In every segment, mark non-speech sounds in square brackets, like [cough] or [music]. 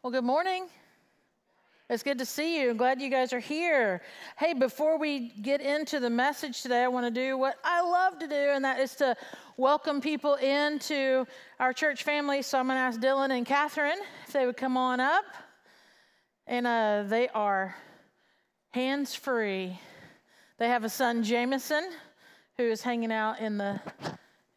Well, good morning. It's good to see you. Glad you guys are here. Hey, before we get into the message today, I want to do what I love to do, and that is to welcome people into our church family. So I'm going to ask Dylan and Catherine if they would come on up. And uh, they are hands free. They have a son, Jameson, who is hanging out in the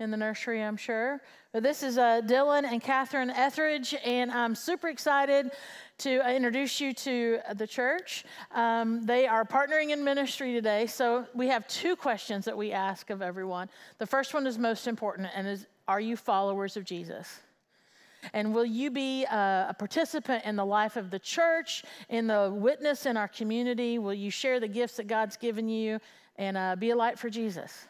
in the nursery, I'm sure. But this is uh, Dylan and Catherine Etheridge, and I'm super excited to uh, introduce you to the church. Um, they are partnering in ministry today, so we have two questions that we ask of everyone. The first one is most important, and is Are you followers of Jesus? And will you be a, a, participant in the life of the church, in the witness in our community? Will you share the gifts that God's given you and uh, be a light for Jesus?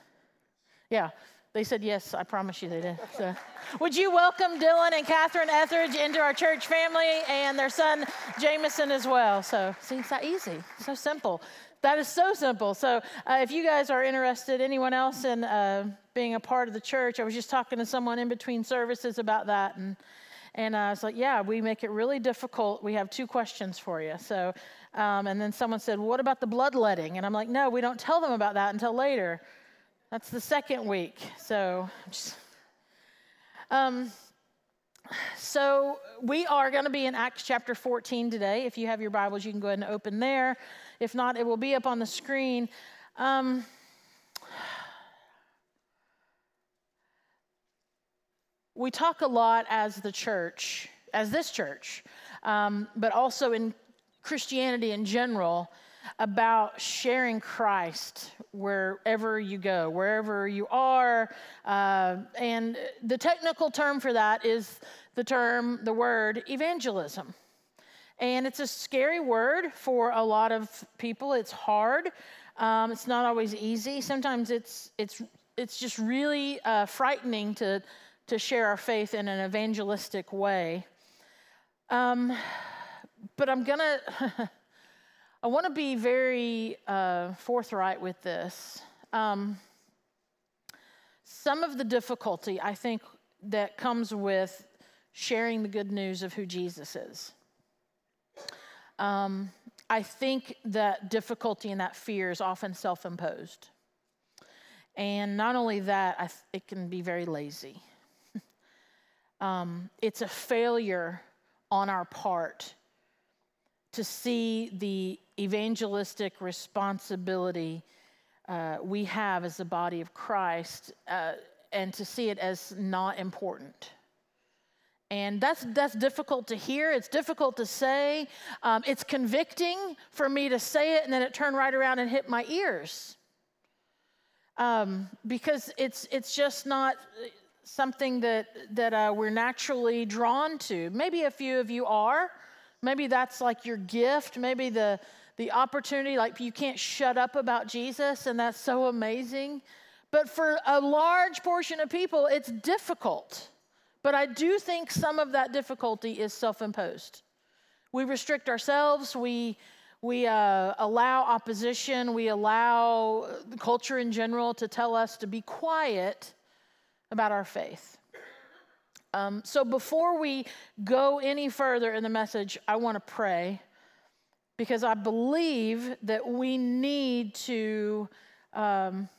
Yeah, they said yes, I promise you they did. So, would you welcome Dylan and Catherine Etheridge into our church family and their son Jameson as well? So, see, it's that easy, so simple. That is so simple. So, uh, if you guys are interested, anyone else in uh, being a part of the church, I was just talking to someone in between services about that, and and uh, I was like, yeah, we make it really difficult. We have two questions for you. So, um, and then someone said, what about the bloodletting? And I'm like, no, we don't tell them about that until later. That's the second week. So, just, um, so we are going to be in Acts chapter 14 today. If you have your Bibles, you can go ahead and open there. If not, it will be up on the screen. Um, we talk a lot as the church, as this church, um, but also in Christianity in general about sharing Christ wherever you go, wherever you are. Uh, and the technical term for that is the term, the word evangelism. And it's a scary word for a lot of people. It's hard. Um, it's not always easy. Sometimes it's it's it's just really uh, frightening to to share our faith in an evangelistic way. Um, but I'm gonna. [laughs] I want to be very uh, forthright with this. Um, some of the difficulty, I think, that comes with sharing the good news of who Jesus is. Um, I think that difficulty and that fear is often self imposed. And not only that, th- it can be very lazy. [laughs] um, it's a failure on our part to see the evangelistic responsibility uh, we have as the body of Christ uh, and to see it as not important. And that's, that's difficult to hear. It's difficult to say. Um, it's convicting for me to say it and then it turned right around and hit my ears. Um, because it's, it's just not something that, that uh, we're naturally drawn to. Maybe a few of you are. Maybe that's like your gift. Maybe the, the opportunity, like you can't shut up about Jesus, and that's so amazing. But for a large portion of people, it's difficult. But I do think some of that difficulty is self imposed. We restrict ourselves, we, we uh, allow opposition, we allow the culture in general to tell us to be quiet about our faith. Um, so before we go any further in the message, I want to pray because I believe that we need to um,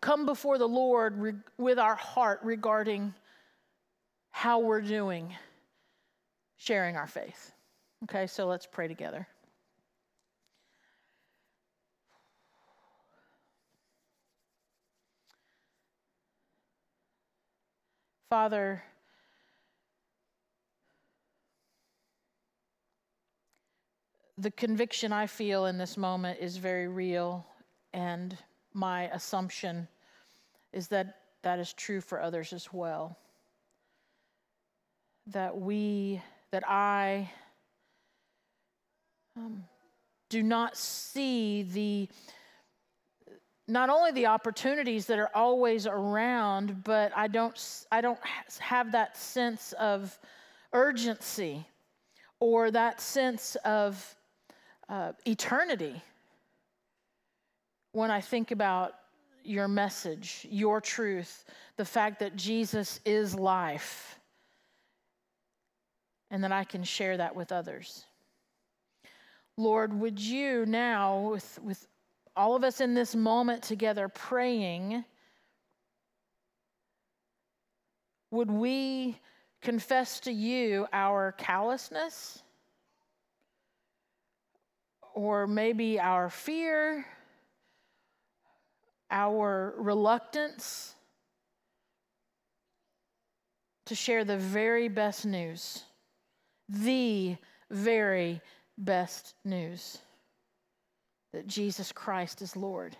come before the Lord re- with our heart regarding how we're doing sharing our faith. Okay, so let's pray together. Father, the conviction I feel in this moment is very real, and my assumption is that that is true for others as well. That we, that I um, do not see the, not only the opportunities that are always around, but I don't, I don't have that sense of urgency or that sense of uh, eternity when I think about your message, your truth, the fact that Jesus is life. and that I can share that with others. Lord, would you now, with, with all of us in this moment together praying, would we confess to you our callousness? Or maybe our fear, our reluctance to share the very best news, the very best news that Jesus Christ is Lord.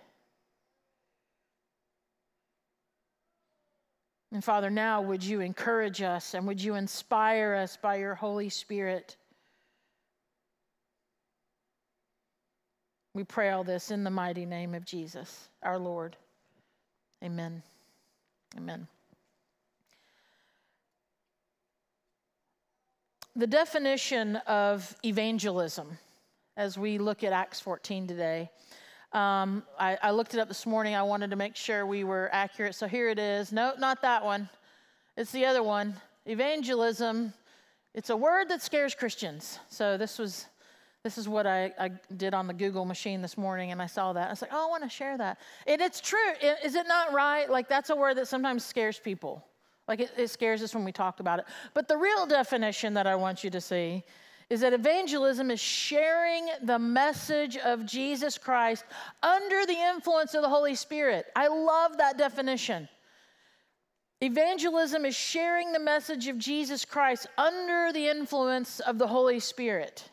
And Father, now would you encourage us and would you inspire us by your Holy Spirit? We pray all this in the mighty name of Jesus, our Lord. Amen. Amen. The definition of evangelism, as we look at Acts 14 today, um, I, I, looked it up this morning. I wanted to make sure we were accurate. So here it is. No, not that one. It's the other one. Evangelism. It's a word that scares Christians. So this was this is what I, I, did on the Google machine this morning, and I saw that. I was like, oh, I want to share that. And it's true. Is it not right? Like, that's a word that sometimes scares people. Like, it, it scares us when we talk about it. But the real definition that I want you to see is that evangelism is sharing the message of Jesus Christ under the influence of the Holy Spirit. I love that definition. Evangelism is sharing the message of Jesus Christ under the influence of the Holy Spirit.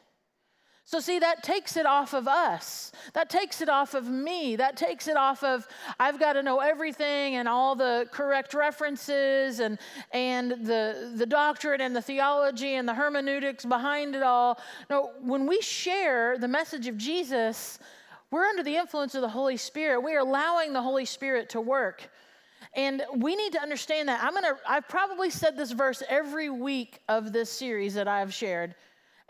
So, see, that takes it off of us. That takes it off of me. That takes it off of, I've got to know everything and all the correct references and, and the, the doctrine and the theology and the hermeneutics behind it all. No, when we share the message of Jesus, we're under the influence of the Holy Spirit. We are allowing the Holy Spirit to work. And we need to understand that. I'm going to, I've probably said this verse every week of this series that I've shared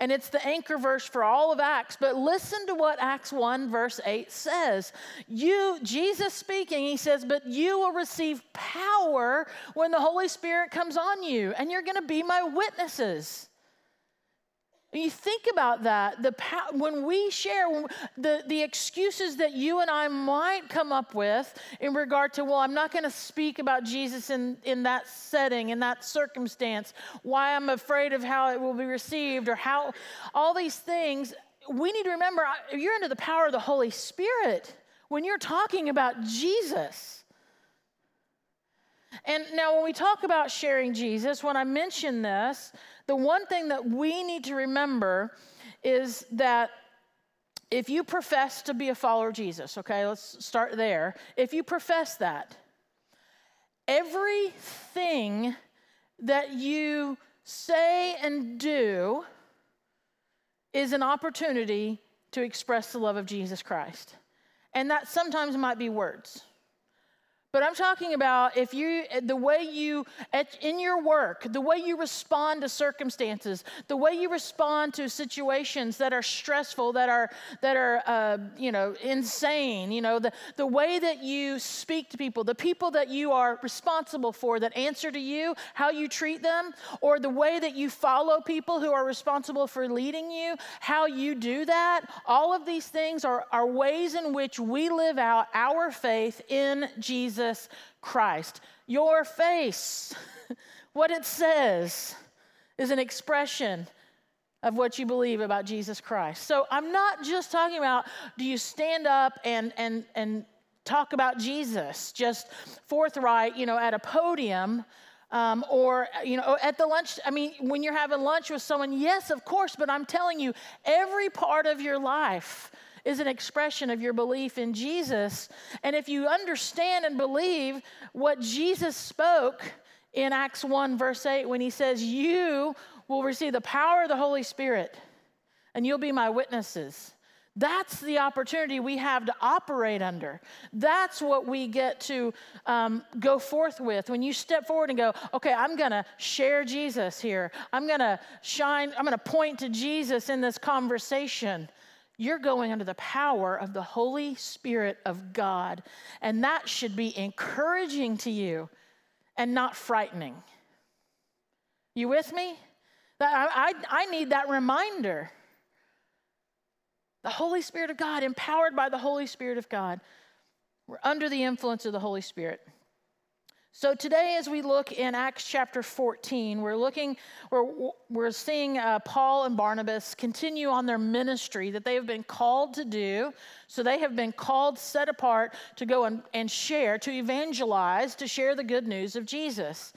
and it's the anchor verse for all of Acts. But listen to what Acts 1, verse 8 says. You, Jesus speaking, he says, But you will receive power when the Holy Spirit comes on you, and you're going to be my witnesses. You think about that, the when we share the, the excuses that you and I might come up with in regard to, well, I'm not going to speak about Jesus in, in that setting, in that circumstance, why I'm afraid of how it will be received, or how all these things, we need to remember uh, you're under the power of the Holy Spirit when you're talking about Jesus. And now, when we talk about sharing Jesus, when I mention this, the one thing that we need to remember is that if you profess to be a follower of Jesus, okay, let's start there. If you profess that, everything that you say and do is an opportunity to express the love of Jesus Christ. And that sometimes might be words. But I'm talking about if you, the way you, in your work, the way you respond to circumstances, the way you respond to situations that are stressful, that are, that are, uh, you know, insane, you know, the, the way that you speak to people, the people that you are responsible for that answer to you, how you treat them, or the way that you follow people who are responsible for leading you, how you do that, all of these things are, are ways in which we live out our faith in Jesus Jesus Christ. Your face, [laughs] what it says, is an expression of what you believe about Jesus Christ. So I'm not just talking about do you stand up and and and talk about Jesus just forthright, you know, at a podium. Um, or you know at the lunch i mean when you're having lunch with someone yes of course but i'm telling you every part of your life is an expression of your belief in Jesus. And if you understand and believe what Jesus spoke in Acts 1, verse 8, when he says, You will receive the power of the Holy Spirit and you'll be my witnesses. That's the opportunity we have to operate under. That's what we get to um, go forth with. When you step forward and go, okay, I'm going to share Jesus here. I'm going to shine, I'm going to point to Jesus in this conversation you're going under the power of the Holy Spirit of God. And that should be encouraging to you and not frightening. You with me? I, I, I need that reminder. The Holy Spirit of God, empowered by the Holy Spirit of God. We're under the influence of the Holy Spirit. So today, as we look in Acts chapter 14, we're looking, we're, we're seeing uh, Paul and Barnabas continue on their ministry that they have been called to do. So they have been called, set apart to go and, and share, to evangelize, to share the good news of Jesus.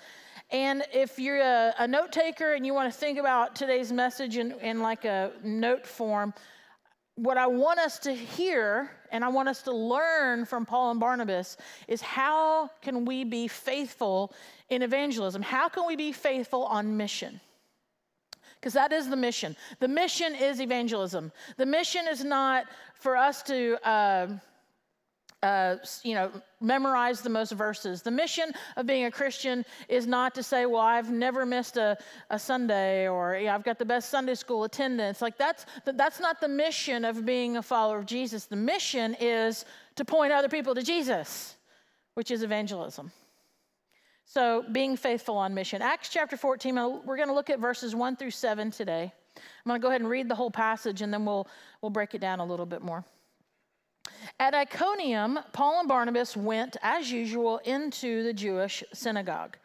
And if you're a, a note taker and you want to think about today's message in, in like a note form, what I want us to hear and I want us to learn from Paul and Barnabas is how can we be faithful in evangelism? How can we be faithful on mission? Because that is the mission. The mission is evangelism. The mission is not for us to. Uh, uh, you know, memorize the most verses. The mission of being a Christian is not to say, well, I've never missed a, a Sunday or I've got the best Sunday school attendance. Like that's, that's not the mission of being a follower of Jesus. The mission is to point other people to Jesus, which is evangelism. So being faithful on mission. Acts chapter 14, we're going to look at verses 1 through 7 today. I'm going to go ahead and read the whole passage and then we'll, we'll break it down a little bit more. At Iconium, Paul and Barnabas went, as usual, into the Jewish synagogue.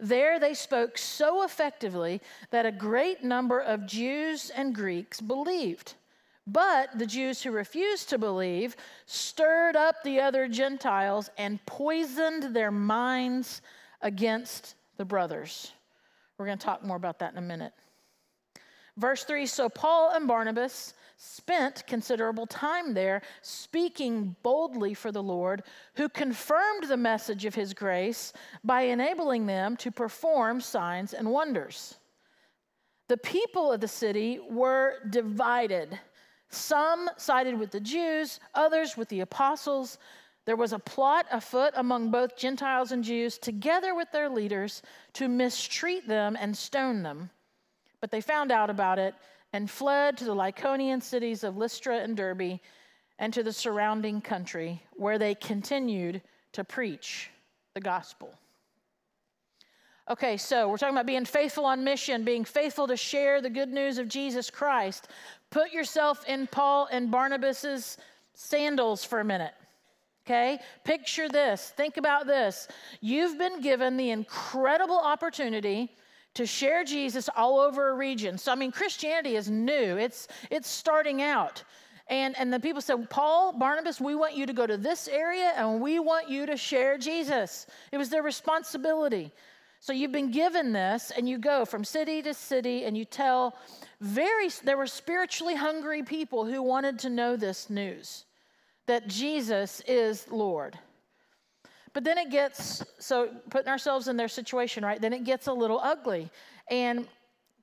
There they spoke so effectively that a great number of Jews and Greeks believed. But the Jews who refused to believe stirred up the other Gentiles and poisoned their minds against the brothers. We're going to talk more about that in a minute. Verse 3 So Paul and Barnabas spent considerable time there speaking boldly for the Lord, who confirmed the message of his grace by enabling them to perform signs and wonders. The people of the city were divided. Some sided with the Jews, others with the apostles. There was a plot afoot among both Gentiles and Jews, together with their leaders, to mistreat them and stone them. But they found out about it and fled to the Lycaonian cities of Lystra and Derbe and to the surrounding country, where they continued to preach the gospel. Okay, so we're talking about being faithful on mission, being faithful to share the good news of Jesus Christ. Put yourself in Paul and Barnabas's sandals for a minute. Okay? Picture this. Think about this. You've been given the incredible opportunity to share Jesus all over a region. So I mean Christianity is new. It's it's starting out. And and the people said, "Paul, Barnabas, we want you to go to this area and we want you to share Jesus." It was their responsibility. So you've been given this and you go from city to city and you tell very there were spiritually hungry people who wanted to know this news that Jesus is Lord. But then it gets, so putting ourselves in their situation, right? Then it gets a little ugly. And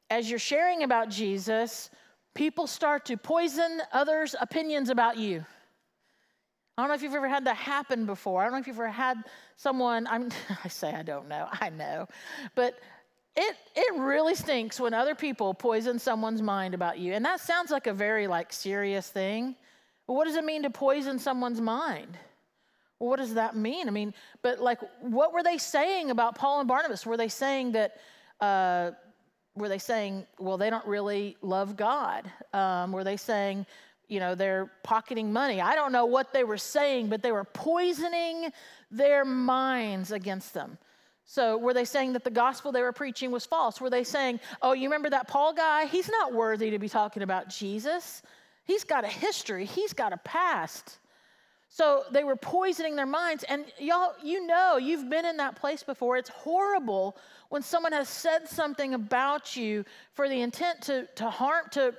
as you're sharing about Jesus, people start to poison others' opinions about you. I don't know if you've ever had that happen before. I don't know if you've ever had someone, I'm, [laughs] I say I don't know, I know. But it, it really stinks when other people poison someone's mind about you. And that sounds like a very like serious thing. But what does it mean to poison someone's mind? What does that mean? I mean, but like, what were they saying about Paul and Barnabas? Were they saying that, uh, were they saying, well, they don't really love God? Um, were they saying, you know, they're pocketing money? I don't know what they were saying, but they were poisoning their minds against them. So, were they saying that the gospel they were preaching was false? Were they saying, oh, you remember that Paul guy? He's not worthy to be talking about Jesus. He's got a history, he's got a past. So they were poisoning their minds. And y'all, you know, you've been in that place before. It's horrible when someone has said something about you for the intent to, to harm, to,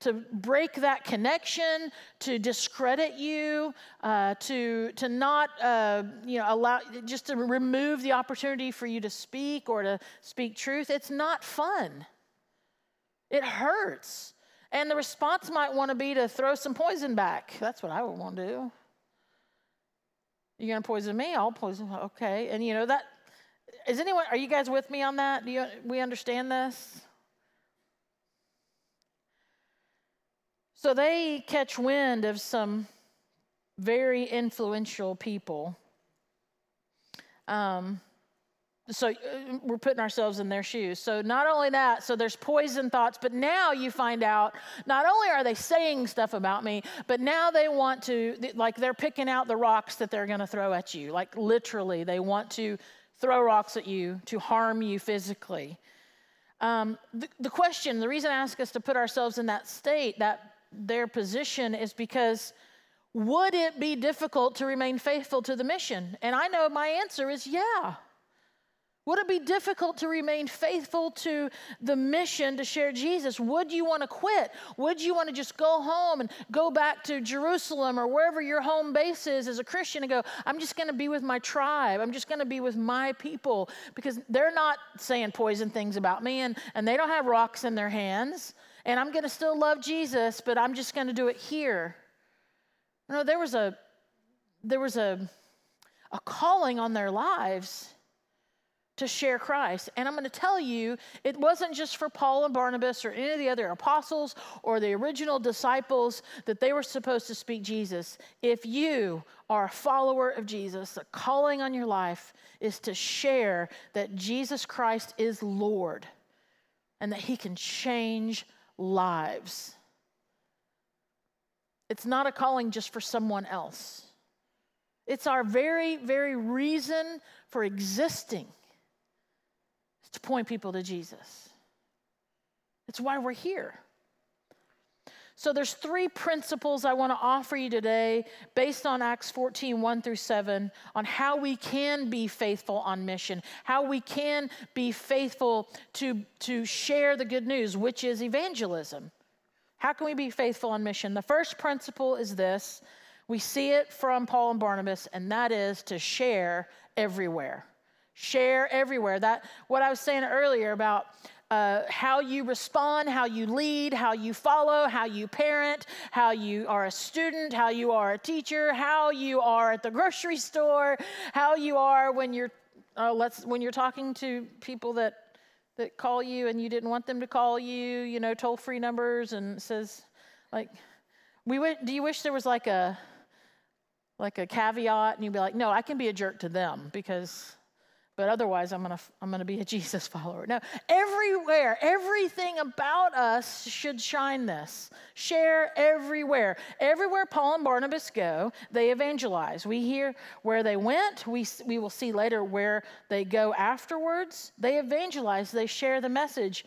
to break that connection, to discredit you, uh, to, to not, uh, you know, allow, just to remove the opportunity for you to speak or to speak truth. It's not fun. It hurts. And the response might want to be to throw some poison back. That's what I would want to do. You're going to poison me? I'll poison. Okay. And you know that is anyone are you guys with me on that? Do you we understand this? So they catch wind of some very influential people. Um, so uh, we're putting ourselves in their shoes. So not only that, so there's poison thoughts, but now you find out not only are they saying stuff about me, but now they want to like they're picking out the rocks that they're going to throw at you. Like literally, they want to throw rocks at you to harm you physically. Um, the, the question, the reason I ask us to put ourselves in that state, that their position, is because would it be difficult to remain faithful to the mission? And I know my answer is yeah. Would it be difficult to remain faithful to the mission to share Jesus? Would you want to quit? Would you want to just go home and go back to Jerusalem or wherever your home base is as a Christian and go, I'm just going to be with my tribe. I'm just going to be with my people because they're not saying poison things about me and, and they don't have rocks in their hands. And I'm going to still love Jesus, but I'm just going to do it here. You know, there was a there was a a calling on their lives to share Christ. And I'm going to tell you, it wasn't just for Paul and Barnabas or any of the other apostles or the original disciples that they were supposed to speak Jesus. If you are a follower of Jesus, the calling on your life is to share that Jesus Christ is Lord and that he can change lives. It's not a calling just for someone else. It's our very, very reason for existing to point people to Jesus. It's why we're here. So there's three principles I want to offer you today based on Acts 14, 1 through 7, on how we can be faithful on mission, how we can be faithful to, to share the good news, which is evangelism. How can we be faithful on mission? The first principle is this. We see it from Paul and Barnabas, and that is to share everywhere share everywhere. That what I was saying earlier about uh, how you respond, how you lead, how you follow, how you parent, how you are a student, how you are a teacher, how you are at the grocery [laughs] store, how you are when you're uh, let's when you're talking to people that that call you and you didn't want them to call you, you know, toll free numbers and says like we do you wish there was like a like a caveat and you'd be like, no, I can be a jerk to them because but otherwise I'm gonna I'm gonna be a [laughs] Jesus follower. Now, everywhere, everything about us should shine this. Share everywhere. Everywhere Paul and Barnabas go, they evangelize. We hear where they went. We we will see later where they go afterwards. They evangelize. They share the message.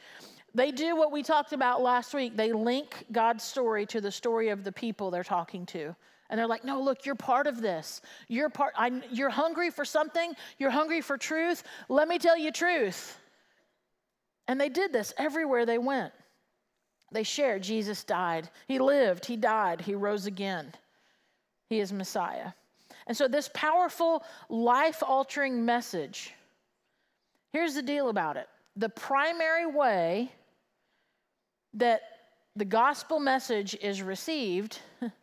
They do what we talked about last week. They link God's story to the story of the people they're talking to. And they're like, no, look, you're part of this. You're part, I'm, you're hungry for something. You're hungry for truth. Let me tell you truth. And they did this everywhere they went. They shared Jesus died. He lived, he died, he rose again. He is Messiah. And so, this powerful, life altering message here's the deal about it the primary way that the gospel message is received [laughs]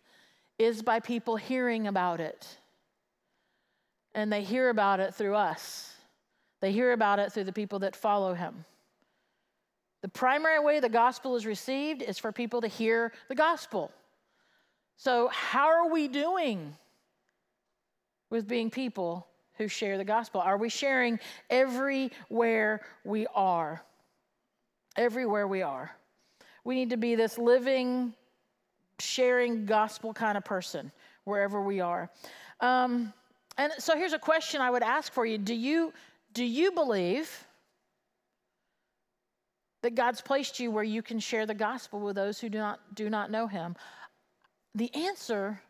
is by people hearing about it. And they hear about it through us, they hear about it through the people that follow him. The primary way the gospel is received is for people to hear the gospel. So, how are we doing with being people who share the gospel? Are we sharing everywhere we are? Everywhere we are. We need to be this living sharing gospel kind of person wherever we are. Um, and so here's a question I would ask for you: Do you do you believe that God's placed you where you can share the gospel with those who do not do not know Him? The answer,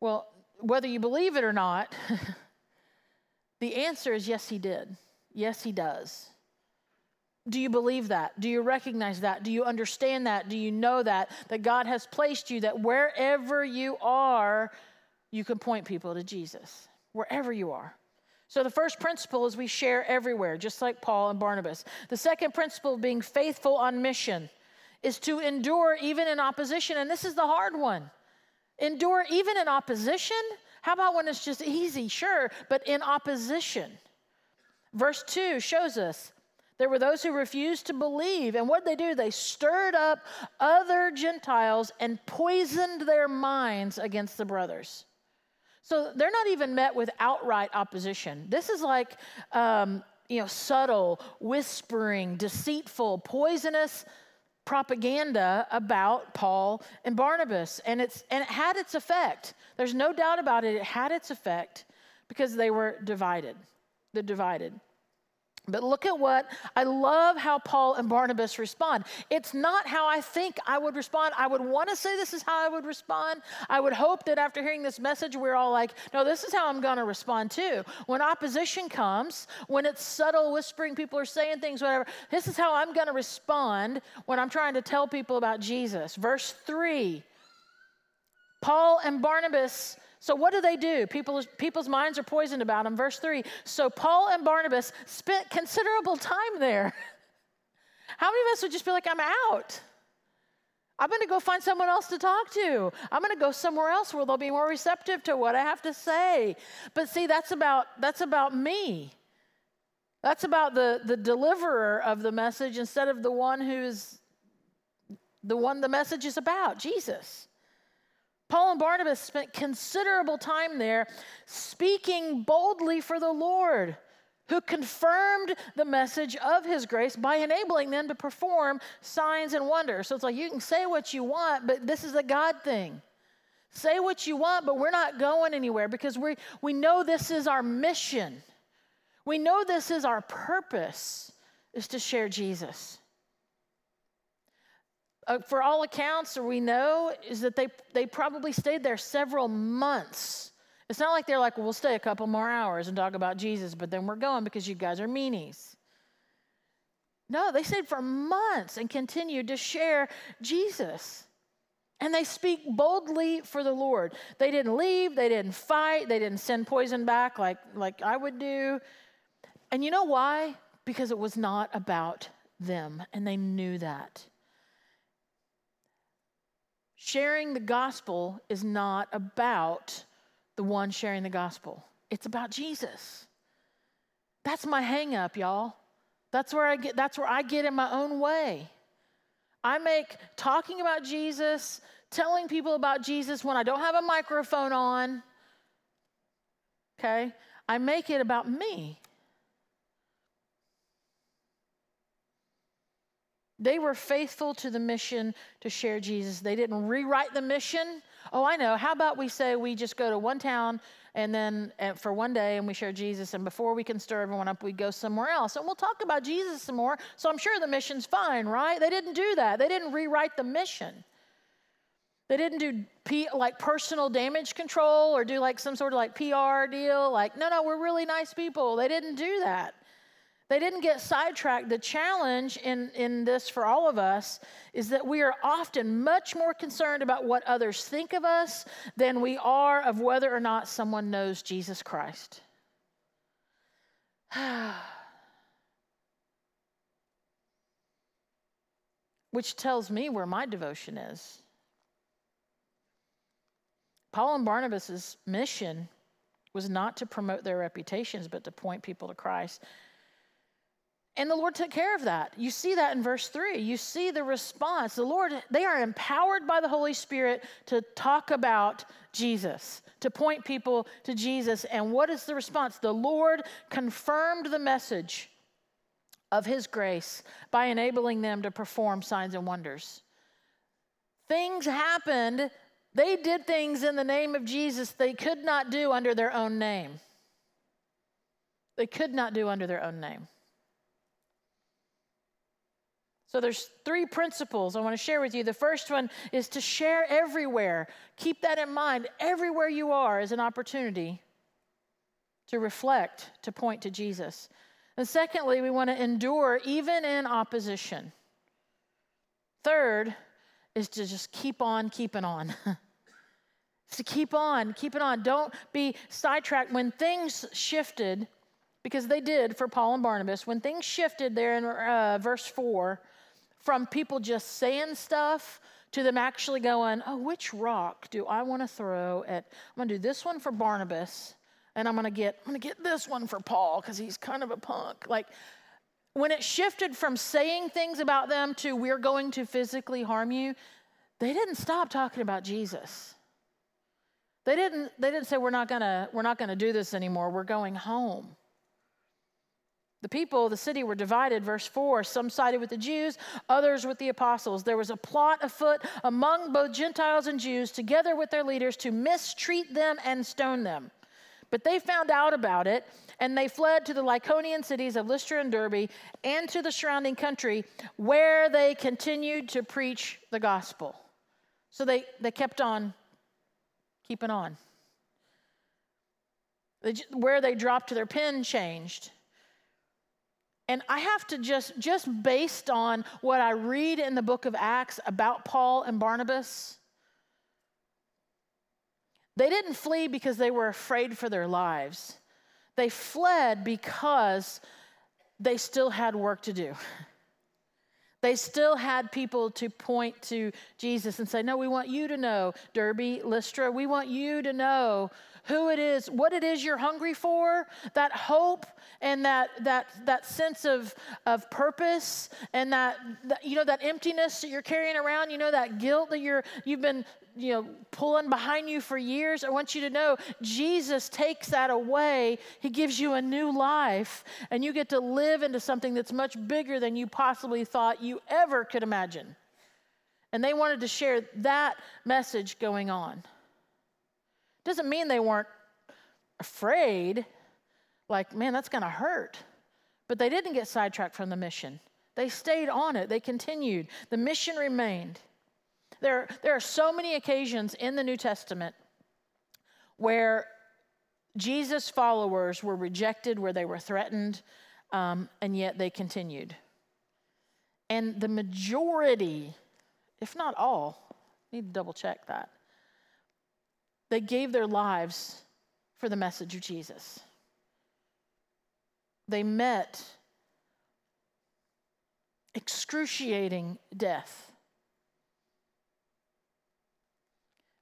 well, whether you believe it or not, [laughs] the answer is yes, He did. Yes, He does. Do you believe that? Do you recognize that? Do you understand that? Do you know that? That God has placed you, that wherever you are, you can point people to Jesus, wherever you are. So the first principle is we share everywhere, just like Paul and Barnabas. The second principle of being faithful on mission is to endure even in opposition. And this is the hard one. Endure even in opposition? How about when it's just easy? Sure, but in opposition. Verse 2 shows us there were those who refused to believe. And what did they do? They stirred up other Gentiles and poisoned their minds against the brothers. So they're not even met with outright opposition. This is like, um, you know, subtle, whispering, deceitful, poisonous propaganda about Paul and Barnabas. And, it's, and it had its effect. There's no doubt about it. It had its effect because they were divided. They're divided. But look at what I love how Paul and Barnabas respond. It's not how I think I would respond. I would want to say this is how I would respond. I would hope that after hearing this message, we're all like, no, this is how I'm going to respond too. When opposition comes, when it's subtle whispering, people are saying things, whatever, this is how I'm going to respond when I'm trying to tell people about Jesus. Verse 3 Paul and Barnabas so, what do they do? People, people's minds are poisoned about them. Verse 3 So, Paul and Barnabas spent considerable time there. [laughs] How many of us would just be like, I'm out? I'm going to go find someone else to talk to. I'm going to go somewhere else where they'll be more receptive to what I have to say. But see, that's about that's about me. That's about the the deliverer of the message instead of the one who's the one the message is about, Jesus. Paul and Barnabas spent considerable time there speaking boldly for the Lord, who confirmed the message of his grace by enabling them to perform signs and wonders. So it's like you can say what you want, but this is a God thing. Say what you want, but we're not going anywhere because we, we know this is our mission. We know this is our purpose, is to share Jesus uh, for all accounts, we know, is that they, they probably stayed there several months. It's not like they're like, well, we'll stay a couple more hours and talk about Jesus, but then we're going because you guys are meanies. No, they stayed for months and continued to share Jesus. And they speak boldly for the Lord. They didn't leave, they didn't fight, they didn't send poison back like, like I would do. And you know why? Because it was not about them, and they knew that. Sharing the gospel is not about the one sharing the gospel. It's about Jesus. That's my hang up, y'all. That's where I get that's where I get in my own way. I make talking about Jesus, telling people about Jesus when I don't have a microphone on. Okay? I make it about me. They were faithful to the mission to share Jesus. They didn't rewrite the mission. Oh, I know. How about we say we just go to one town and then for one day and we share Jesus, and before we can stir everyone up, we go somewhere else. And we'll talk about Jesus some more. So I'm sure the mission's fine, right? They didn't do that. They didn't rewrite the mission. They didn't do P, like personal damage control or do like some sort of like PR deal. Like, no, no, we're really nice people. They didn't do that. They didn't get sidetracked. The challenge in, in this for all of us is that we are often much more concerned about what others think of us than we are of whether or not someone knows Jesus Christ. [sighs] Which tells me where my devotion is. Paul and Barnabas' mission was not to promote their reputations, but to point people to Christ. And the Lord took care of that. You see that in verse 3. You see the response. The Lord, they are empowered by the Holy Spirit to talk about Jesus, to point people to Jesus. And what is the response? The Lord confirmed the message of His grace by enabling them to perform signs and wonders. Things happened. They did things in the name of Jesus they could not do under their own name. They could not do under their own name. So there's three principles I want to share with you. The first one is to share everywhere. Keep that in mind. Everywhere you are is an opportunity to reflect, to point to Jesus. And secondly, we want to endure even in opposition. Third is to just keep on keeping on. [laughs] to keep on, keep on. Don't be sidetracked. When things shifted, because they did for Paul and Barnabas, when things shifted there in uh, verse 4, from people just saying stuff to them actually going, oh, which rock do I want to throw at? I'm going to do this one for Barnabas, and I'm going to get I'm going to get this one for Paul because he's kind of a punk. Like when it shifted from saying things about them to we're going to physically harm you, they didn't stop talking about Jesus. They didn't, they didn't say, we're not gonna, we're not gonna do this anymore. We're going home. The people of the city were divided, verse 4. Some sided with the Jews, others with the apostles. There was a plot afoot among both Gentiles and Jews, together with their leaders, to mistreat them and stone them. But they found out about it, and they fled to the Lycaonian cities of Lystra and Derbe and to the surrounding country, where they continued to preach the gospel. So they, they kept on keeping on. They, where they dropped their pen changed. And I have to just, just based on what I read in the book of Acts about Paul and Barnabas, they didn't flee because they were afraid for their lives. They fled because they still had work to do. [laughs] They still had people to point to Jesus and say, No, we want you to know, Derbe, Lystra, we want you to know who it is, what it is you're hungry for, that hope and that that that sense of of purpose and that, that you know that emptiness that you're carrying around, you know that guilt that you're you've been you know pulling behind you for years. I want you to know Jesus takes that away. He gives you a new life and you get to live into something that's much bigger than you possibly thought you ever could imagine. And they wanted to share that message going on. Doesn't mean they weren't afraid, like, man, that's going to hurt. But they didn't get sidetracked from the mission. They stayed on it, they continued. The mission remained. There, there are so many occasions in the New Testament where Jesus' followers were rejected, where they were threatened, um, and yet they continued. And the majority, if not all, need to double check that, they gave their lives for the message of Jesus. They met excruciating death.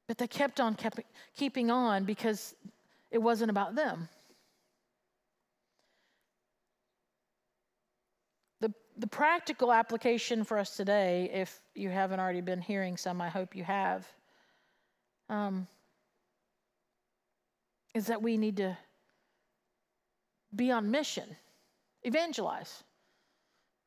But they kept on kept, keeping on because it wasn't about them. The, the practical application for us today, if you haven't already been hearing some, I hope you have. Um, is that we need to be on mission, evangelize,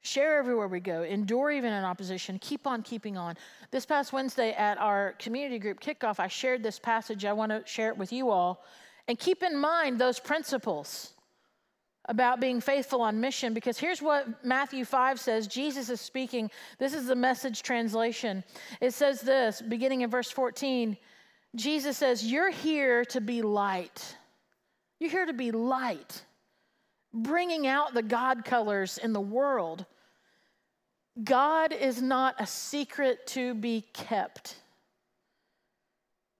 share everywhere we go, endure even in opposition, keep on keeping on. This past Wednesday at our community group kickoff, I shared this passage. I want to share it with you all. And keep in mind those principles about being faithful on mission because here's what Matthew 5 says. Jesus is speaking. This is the message translation. It says this, beginning in verse 14 Jesus says, You're here to be light. You're here to be light, bringing out the God colors in the world. God is not a secret to be kept.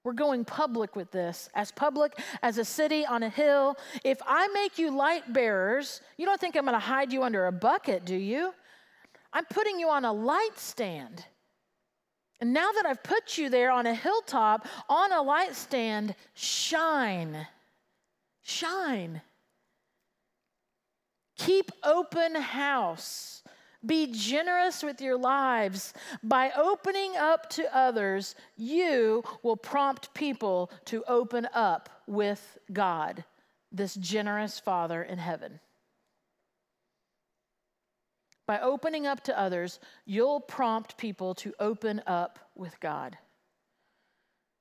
We're going public with this, as public as a city on a hill. If I make you light bearers, you don't think I'm going to hide you under a bucket, do you? I'm putting you on a light stand. And now that I've put you there on a hilltop, on a light stand, shine. Shine. Keep open house. Be generous with your lives. By opening up to others, you will prompt people to open up with God, this generous Father in heaven. By opening up to others, you'll prompt people to open up with God.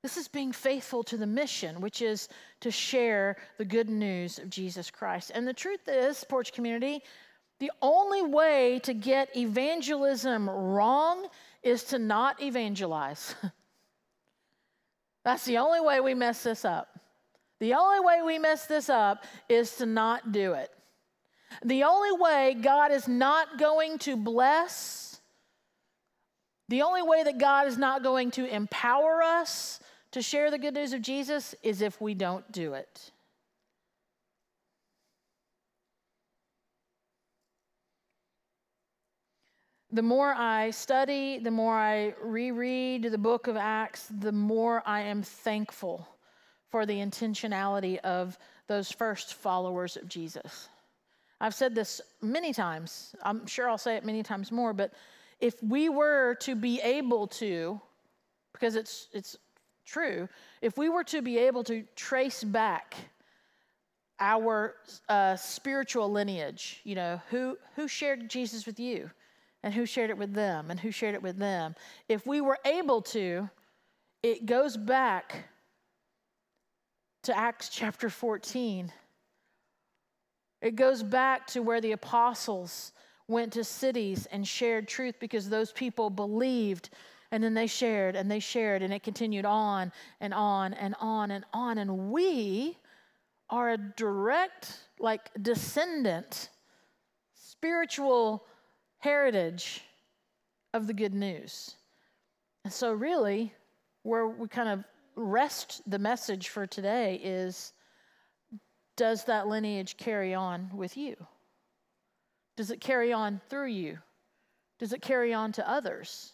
This is being faithful to the mission, which is to share the good news of Jesus Christ. And the truth is, Porch Community, the only way to get evangelism wrong is to not evangelize. [laughs] That's the only way we mess this up. The only way we mess this up is to not do it. The only way God is not going to bless, the only way that God is not going to empower us to share the good news of Jesus is if we don't do it. The more I study, the more I reread the book of Acts, the more I am thankful for the intentionality of those first followers of Jesus. I've said this many times. I'm sure I'll say it many times more, but if we were to be able to, because it's, it's true, if we were to be able to trace back our uh, spiritual lineage, you know, who, who shared Jesus with you and who shared it with them and who shared it with them, if we were able to, it goes back to Acts chapter 14. It goes back to where the apostles went to cities and shared truth because those people believed and then they shared and they shared and it continued on and on and on and on. And we are a direct, like, descendant, spiritual heritage of the good news. And so, really, where we kind of rest the message for today is does that lineage carry on with you? Does it carry on through you? Does it carry on to others?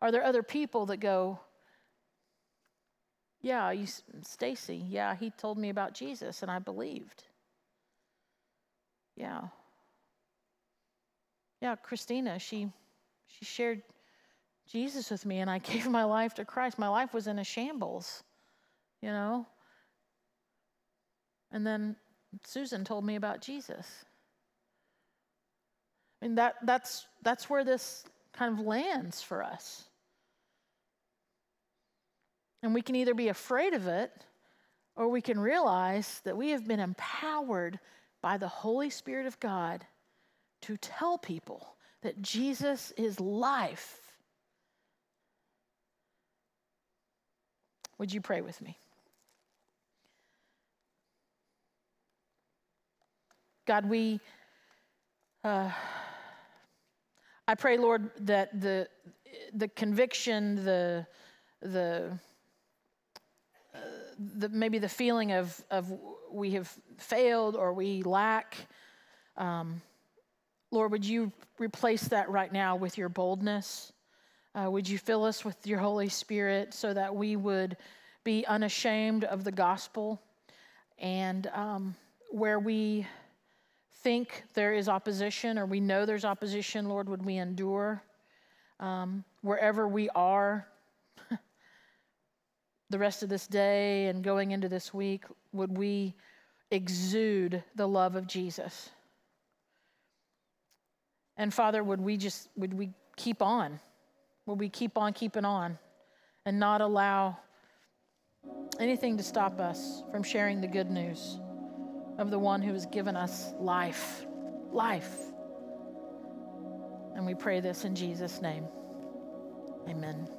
Are there other people that go, yeah, you, Stacy, yeah, he told me about Jesus and I believed. Yeah. Yeah, Christina, she she shared Jesus with me and I [laughs] gave my life to Christ. My life was in a shambles, you know? And then Susan told me about Jesus. I mean that that's that's where this kind of lands for us. And we can either be afraid of it or we can realize that we have been empowered by the Holy Spirit of God to tell people that Jesus is life. Would you pray with me? God, we, uh, I pray, Lord, that the, the conviction, the, the, the, maybe the feeling of, of we have failed or we lack. Um, Lord, would you replace that right now with your boldness? Uh, would you fill us with your Holy Spirit so that we would be unashamed of the gospel? And um, where we think there is opposition or we know there's opposition, Lord, would we endure? Um, wherever we are, the rest of this day and going into this week, would we exude the love of Jesus? And Father, would we just, would we keep on? Would we keep on keeping on and not allow anything to stop us from sharing the good news of the one who has given us life? Life. And we pray this in Jesus' name. Amen.